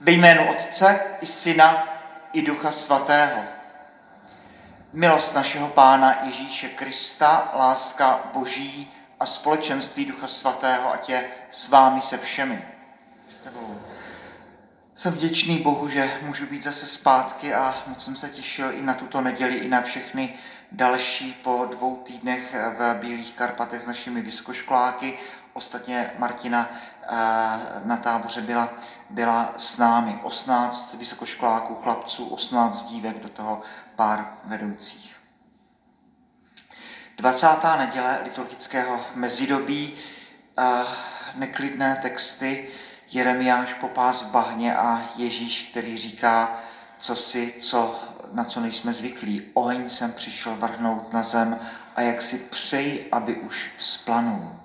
Ve jménu Otce i Syna i Ducha Svatého. Milost našeho Pána Ježíše Krista, láska Boží a společenství Ducha Svatého, ať je s vámi se všemi. S tebou. Jsem vděčný Bohu, že můžu být zase zpátky a moc jsem se těšil i na tuto neděli, i na všechny další po dvou týdnech v Bílých Karpatech s našimi vysokoškoláky. Ostatně Martina eh, na táboře byla, byla s námi 18 vysokoškoláků, chlapců, 18 dívek, do toho pár vedoucích. 20. neděle liturgického mezidobí, eh, neklidné texty, Jeremiáš popás v bahně a Ježíš, který říká, co si, co, na co nejsme zvyklí. Oheň jsem přišel vrhnout na zem a jak si přeji, aby už vzplanul.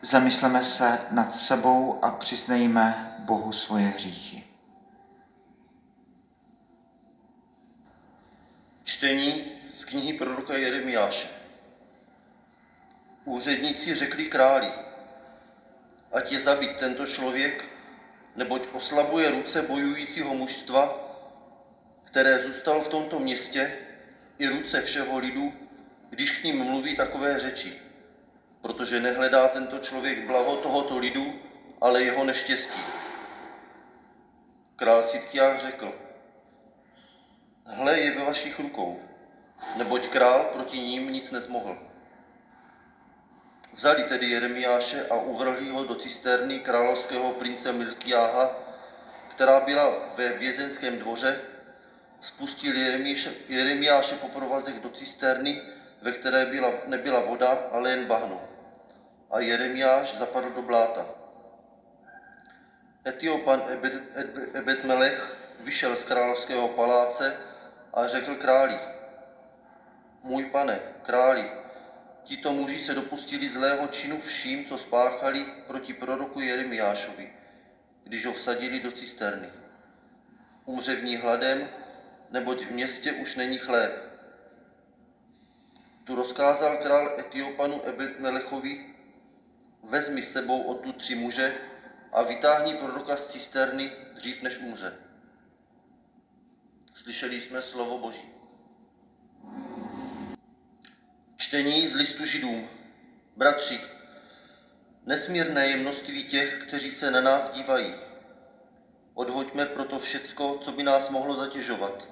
Zamysleme se nad sebou a přiznejme Bohu svoje hříchy. Čtení z knihy proroka Jeremiáše. Úředníci řekli králi, ať je zabit tento člověk, neboť oslabuje ruce bojujícího mužstva, které zůstalo v tomto městě, i ruce všeho lidu, když k ním mluví takové řeči. Protože nehledá tento člověk blaho tohoto lidu, ale jeho neštěstí. Král Sitkiách řekl, hle je ve vašich rukou, neboť král proti ním nic nezmohl. Vzali tedy Jeremiáše a uvrhli ho do cisterny královského prince Milkiáha, která byla ve vězenském dvoře, spustili Jeremiáše, po provazech do cisterny, ve které byla, nebyla voda, ale jen bahno. A Jeremiáš zapadl do bláta. Etiopan Ebed, vyšel z královského paláce a řekl králi, můj pane, králi, Tito muži se dopustili zlého činu vším, co spáchali proti proroku Jeremiášovi, když ho vsadili do cisterny. Umře v ní hladem, neboť v městě už není chléb. Tu rozkázal král Etiopanu Ebed Melechovi, vezmi s sebou o tu tři muže a vytáhni proroka z cisterny dřív, než umře. Slyšeli jsme slovo Boží. Čtení z listu židům. Bratři, nesmírné je množství těch, kteří se na nás dívají. Odhoďme proto všecko, co by nás mohlo zatěžovat,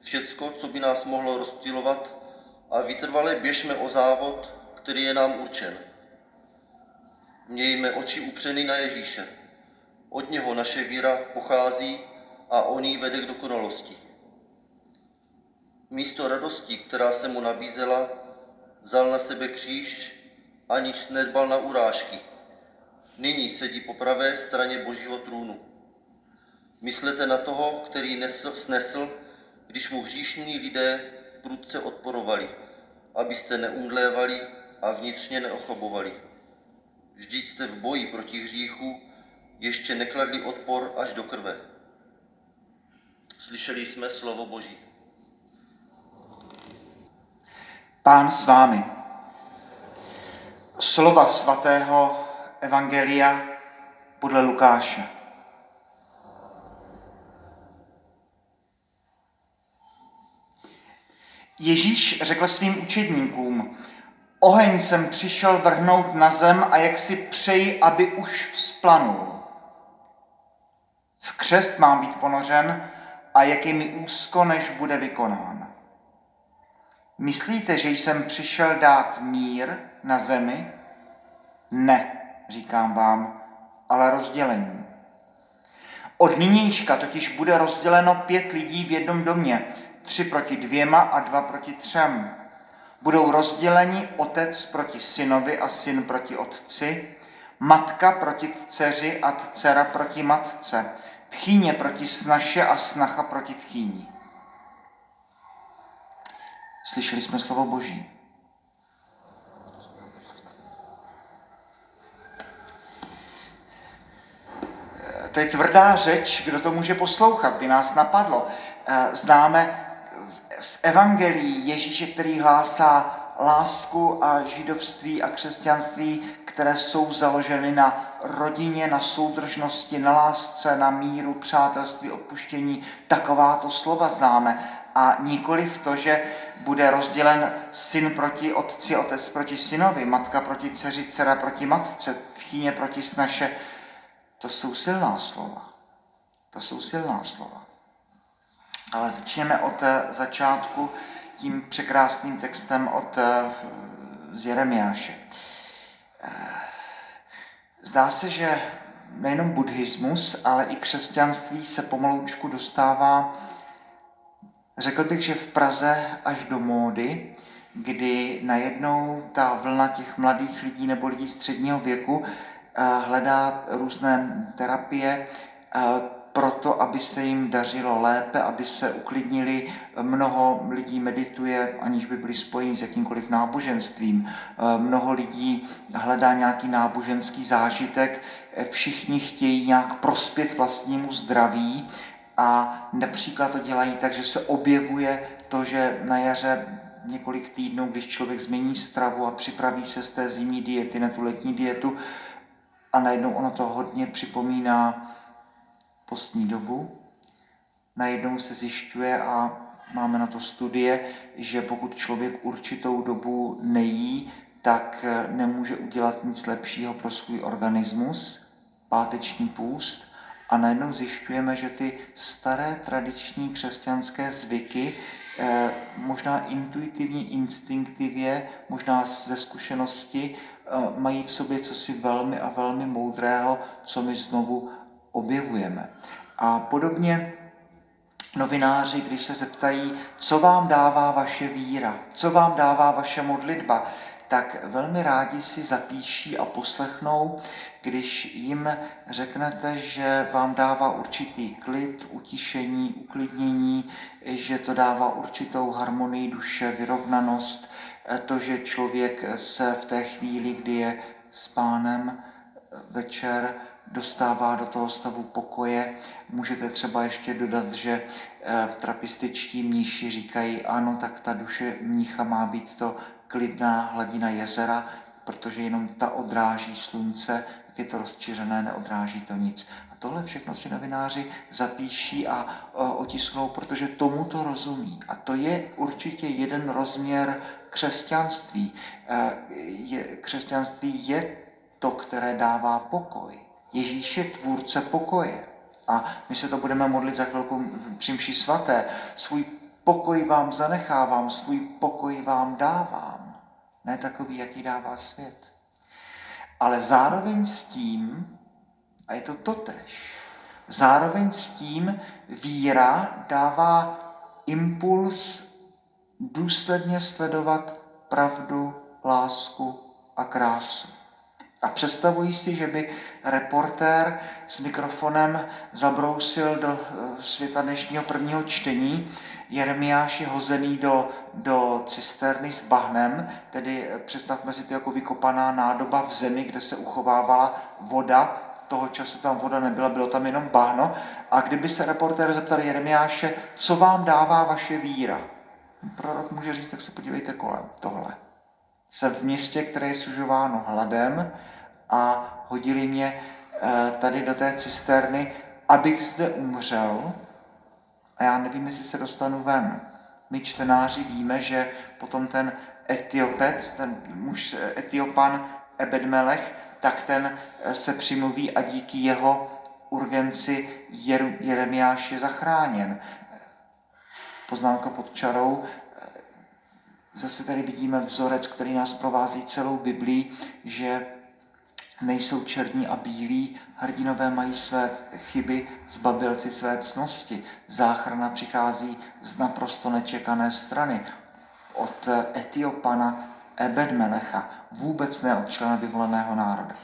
všecko, co by nás mohlo rozptilovat a vytrvale běžme o závod, který je nám určen. Mějme oči upřeny na Ježíše. Od něho naše víra pochází a on ji vede k dokonalosti. Místo radosti, která se mu nabízela, vzal na sebe kříž, aniž nedbal na urážky. Nyní sedí po pravé straně Božího trůnu. Myslete na toho, který nesl, snesl, když mu hříšní lidé prudce odporovali, abyste neumdlévali a vnitřně neochobovali. Vždyť jste v boji proti hříchu ještě nekladli odpor až do krve. Slyšeli jsme slovo Boží. Pán s vámi. Slova svatého Evangelia podle Lukáše. Ježíš řekl svým učedníkům, oheň jsem přišel vrhnout na zem a jak si přeji, aby už vzplanul. V křest mám být ponořen a jak je mi úzko, než bude vykonán. Myslíte, že jsem přišel dát mír na zemi? Ne, říkám vám, ale rozdělení. Od nynějška totiž bude rozděleno pět lidí v jednom domě, tři proti dvěma a dva proti třem. Budou rozděleni otec proti synovi a syn proti otci, matka proti dceři a dcera proti matce, tchýně proti snaše a snacha proti tchýni. Slyšeli jsme slovo Boží. To je tvrdá řeč, kdo to může poslouchat, by nás napadlo. Známe z evangelií Ježíše, který hlásá lásku a židovství a křesťanství, které jsou založeny na rodině, na soudržnosti, na lásce, na míru, přátelství, odpuštění. Takováto slova známe. A nikoli v to, že bude rozdělen syn proti otci, otec proti synovi, matka proti dceři, dcera proti matce, tchýně proti snaše. To jsou silná slova. To jsou silná slova. Ale začněme od eh, začátku tím překrásným textem od eh, z Jeremiáše. Eh, zdá se, že nejenom buddhismus, ale i křesťanství se pomaloučku dostává, řekl bych, že v Praze až do módy, kdy najednou ta vlna těch mladých lidí nebo lidí středního věku hledá různé terapie, proto, aby se jim dařilo lépe, aby se uklidnili. Mnoho lidí medituje, aniž by byli spojeni s jakýmkoliv náboženstvím. Mnoho lidí hledá nějaký náboženský zážitek. Všichni chtějí nějak prospět vlastnímu zdraví a například to dělají tak, že se objevuje to, že na jaře několik týdnů, když člověk změní stravu a připraví se z té zimní diety na tu letní dietu a najednou ono to hodně připomíná postní dobu. Najednou se zjišťuje a máme na to studie, že pokud člověk určitou dobu nejí, tak nemůže udělat nic lepšího pro svůj organismus, páteční půst, a najednou zjišťujeme, že ty staré tradiční křesťanské zvyky, eh, možná intuitivně, instinktivně, možná ze zkušenosti, eh, mají v sobě cosi velmi a velmi moudrého, co my znovu objevujeme. A podobně novináři, když se zeptají, co vám dává vaše víra, co vám dává vaše modlitba, tak velmi rádi si zapíší a poslechnou, když jim řeknete, že vám dává určitý klid, utišení, uklidnění, že to dává určitou harmonii duše, vyrovnanost, to, že člověk se v té chvíli, kdy je s pánem večer, dostává do toho stavu pokoje. Můžete třeba ještě dodat, že eh, trapističtí mníši říkají, ano, tak ta duše mnícha má být to klidná hladina jezera, protože jenom ta odráží slunce, tak je to rozčiřené, neodráží to nic. A tohle všechno si novináři zapíší a otisknou, protože tomu to rozumí. A to je určitě jeden rozměr křesťanství. Eh, křesťanství je to, které dává pokoj. Ježíš je tvůrce pokoje. A my se to budeme modlit za chvilku při mši svaté. Svůj pokoj vám zanechávám, svůj pokoj vám dávám. Ne takový, jaký dává svět. Ale zároveň s tím, a je to totež, zároveň s tím víra dává impuls důsledně sledovat pravdu, lásku a krásu. A představují si, že by reportér s mikrofonem zabrousil do eh, světa dnešního prvního čtení. Jeremiáš je hozený do, do cisterny s bahnem, tedy eh, představme si to jako vykopaná nádoba v zemi, kde se uchovávala voda. Toho času tam voda nebyla, bylo tam jenom bahno. A kdyby se reportér zeptal Jeremiáše, co vám dává vaše víra? Prorok může říct, tak se podívejte kolem tohle. Jsem v městě, které je sužováno hladem a hodili mě eh, tady do té cisterny, abych zde umřel a já nevím, jestli se dostanu ven. My čtenáři víme, že potom ten Etiopec, ten muž Etiopan Ebedmelech, tak ten eh, se přimluví a díky jeho urgenci Jeremiáš je zachráněn. Poznámka pod čarou, Zase tady vidíme vzorec, který nás provází celou Biblí, že nejsou černí a bílí, hrdinové mají své chyby, zbabělci své cnosti. Záchrana přichází z naprosto nečekané strany. Od Etiopana Ebedmelecha, vůbec ne od člena vyvoleného národa.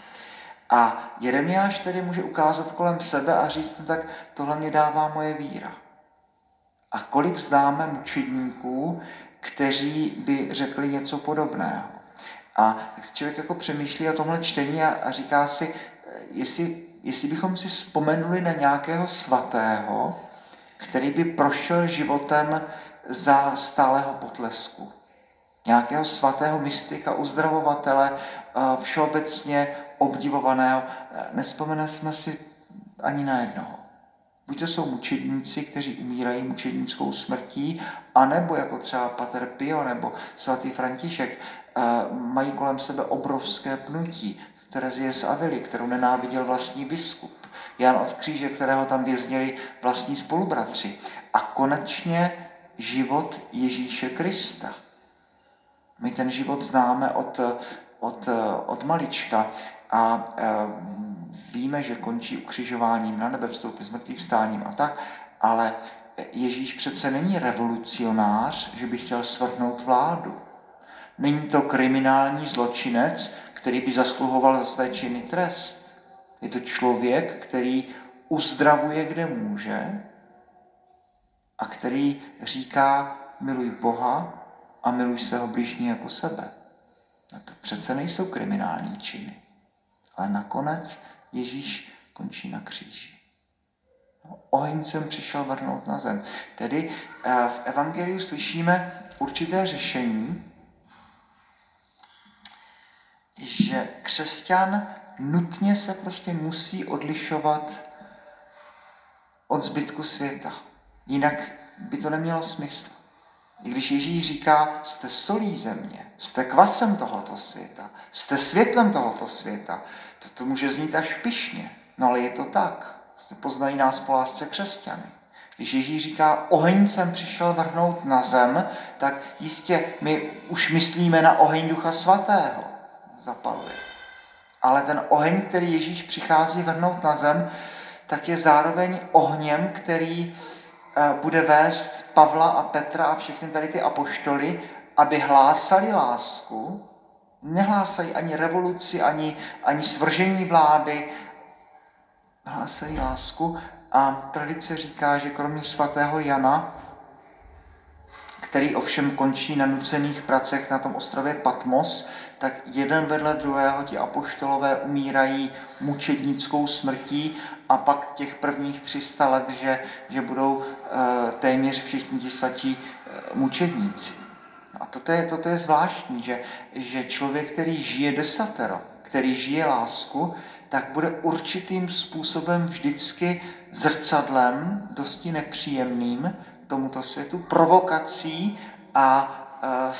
A Jeremiáš tedy může ukázat kolem sebe a říct, no tak tohle mě dává moje víra. A kolik známe mučedníků, kteří by řekli něco podobného. A tak člověk jako přemýšlí o tomhle čtení a, a říká si, jestli, jestli bychom si vzpomenuli na nějakého svatého, který by prošel životem za stálého potlesku. nějakého svatého mystika, uzdravovatele, eh, všeobecně obdivovaného. Nespomene jsme si ani na jednoho. Buď to jsou mučedníci, kteří umírají mučednickou smrtí, anebo jako třeba Pater Pio nebo svatý František, eh, mají kolem sebe obrovské pnutí. Terezie z Avily, kterou nenáviděl vlastní biskup. Jan od kříže, kterého tam věznili vlastní spolubratři. A konečně život Ježíše Krista. My ten život známe od, od, od malička a e, víme, že končí ukřižováním, na nebe vstoupí s mrtvým vstáním a tak, ale Ježíš přece není revolucionář, že by chtěl svrhnout vládu. Není to kriminální zločinec, který by zasluhoval za své činy trest. Je to člověk, který uzdravuje, kde může a který říká, miluj Boha a miluj svého bližní jako sebe. No to přece nejsou kriminální činy. Ale nakonec Ježíš končí na kříži. No, oheň jsem přišel vrhnout na zem. Tedy eh, v Evangeliu slyšíme určité řešení, že křesťan nutně se prostě musí odlišovat od zbytku světa. Jinak by to nemělo smysl. I když Ježíš říká, jste solí země, jste kvasem tohoto světa, jste světlem tohoto světa, to, to může znít až pišně, no ale je to tak. Poznají nás po lásce křesťany. Když Ježíš říká, oheň jsem přišel vrhnout na zem, tak jistě my už myslíme na oheň Ducha Svatého. Zapaluje. Ale ten oheň, který Ježíš přichází vrhnout na zem, tak je zároveň ohněm, který Eh, bude vést Pavla a Petra a všechny tady ty apoštoly, aby hlásali lásku, nehlásají ani revoluci, ani, ani svržení vlády, hlásají lásku a tradice říká, že kromě svatého Jana, který ovšem končí na nucených pracech na tom ostrově Patmos, tak jeden vedle druhého ti apoštolové umírají mučednickou smrtí a pak těch prvních 300 let, že, že budou e, téměř všichni ti svatí e, mučedníci. A toto je, toto je zvláštní, že, že člověk, který žije desatero, který žije lásku, tak bude určitým způsobem vždycky zrcadlem, dosti nepříjemným tomuto světu, provokací a e,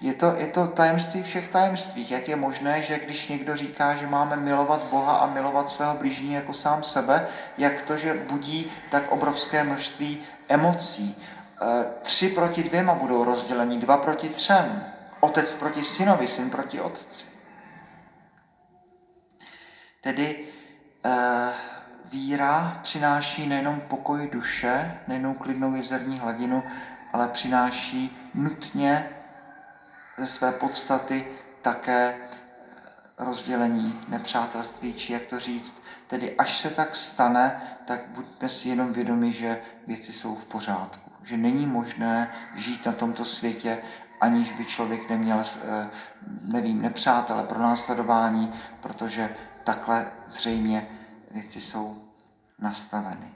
je to, je to tajemství všech tajemství. Jak je možné, že když někdo říká, že máme milovat Boha a milovat svého blížní jako sám sebe, jak to, že budí tak obrovské množství emocí. E, tři proti dvěma budou rozděleni, dva proti třem. Otec proti synovi, syn proti otci. Tedy e, víra přináší nejenom pokoj duše, nejenom klidnou jezerní hladinu, ale přináší nutně ze své podstaty také rozdělení, nepřátelství, či jak to říct. Tedy až se tak stane, tak buďme si jenom vědomi, že věci jsou v pořádku. Že není možné žít na tomto světě, aniž by člověk neměl, eh, nevím, nepřátele, pro následování, protože takhle zřejmě věci jsou nastaveny.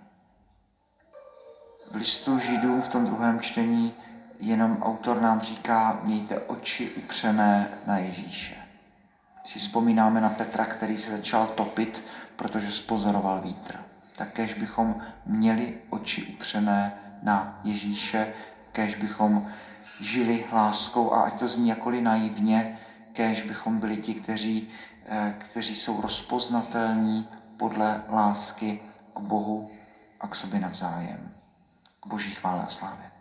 V listu Židů v tom druhém čtení jenom autor nám říká, mějte oči upřené na Ježíše. Si vzpomínáme na Petra, který se začal topit, protože spozoroval vítr. Takéž bychom měli oči upřené na Ježíše, kéž bychom žili láskou a ať to zní jakoli naivně, kéž bychom byli ti, kteří, eh, kteří jsou rozpoznatelní podle lásky k Bohu a k sobě navzájem. K Boží chvále a slávě.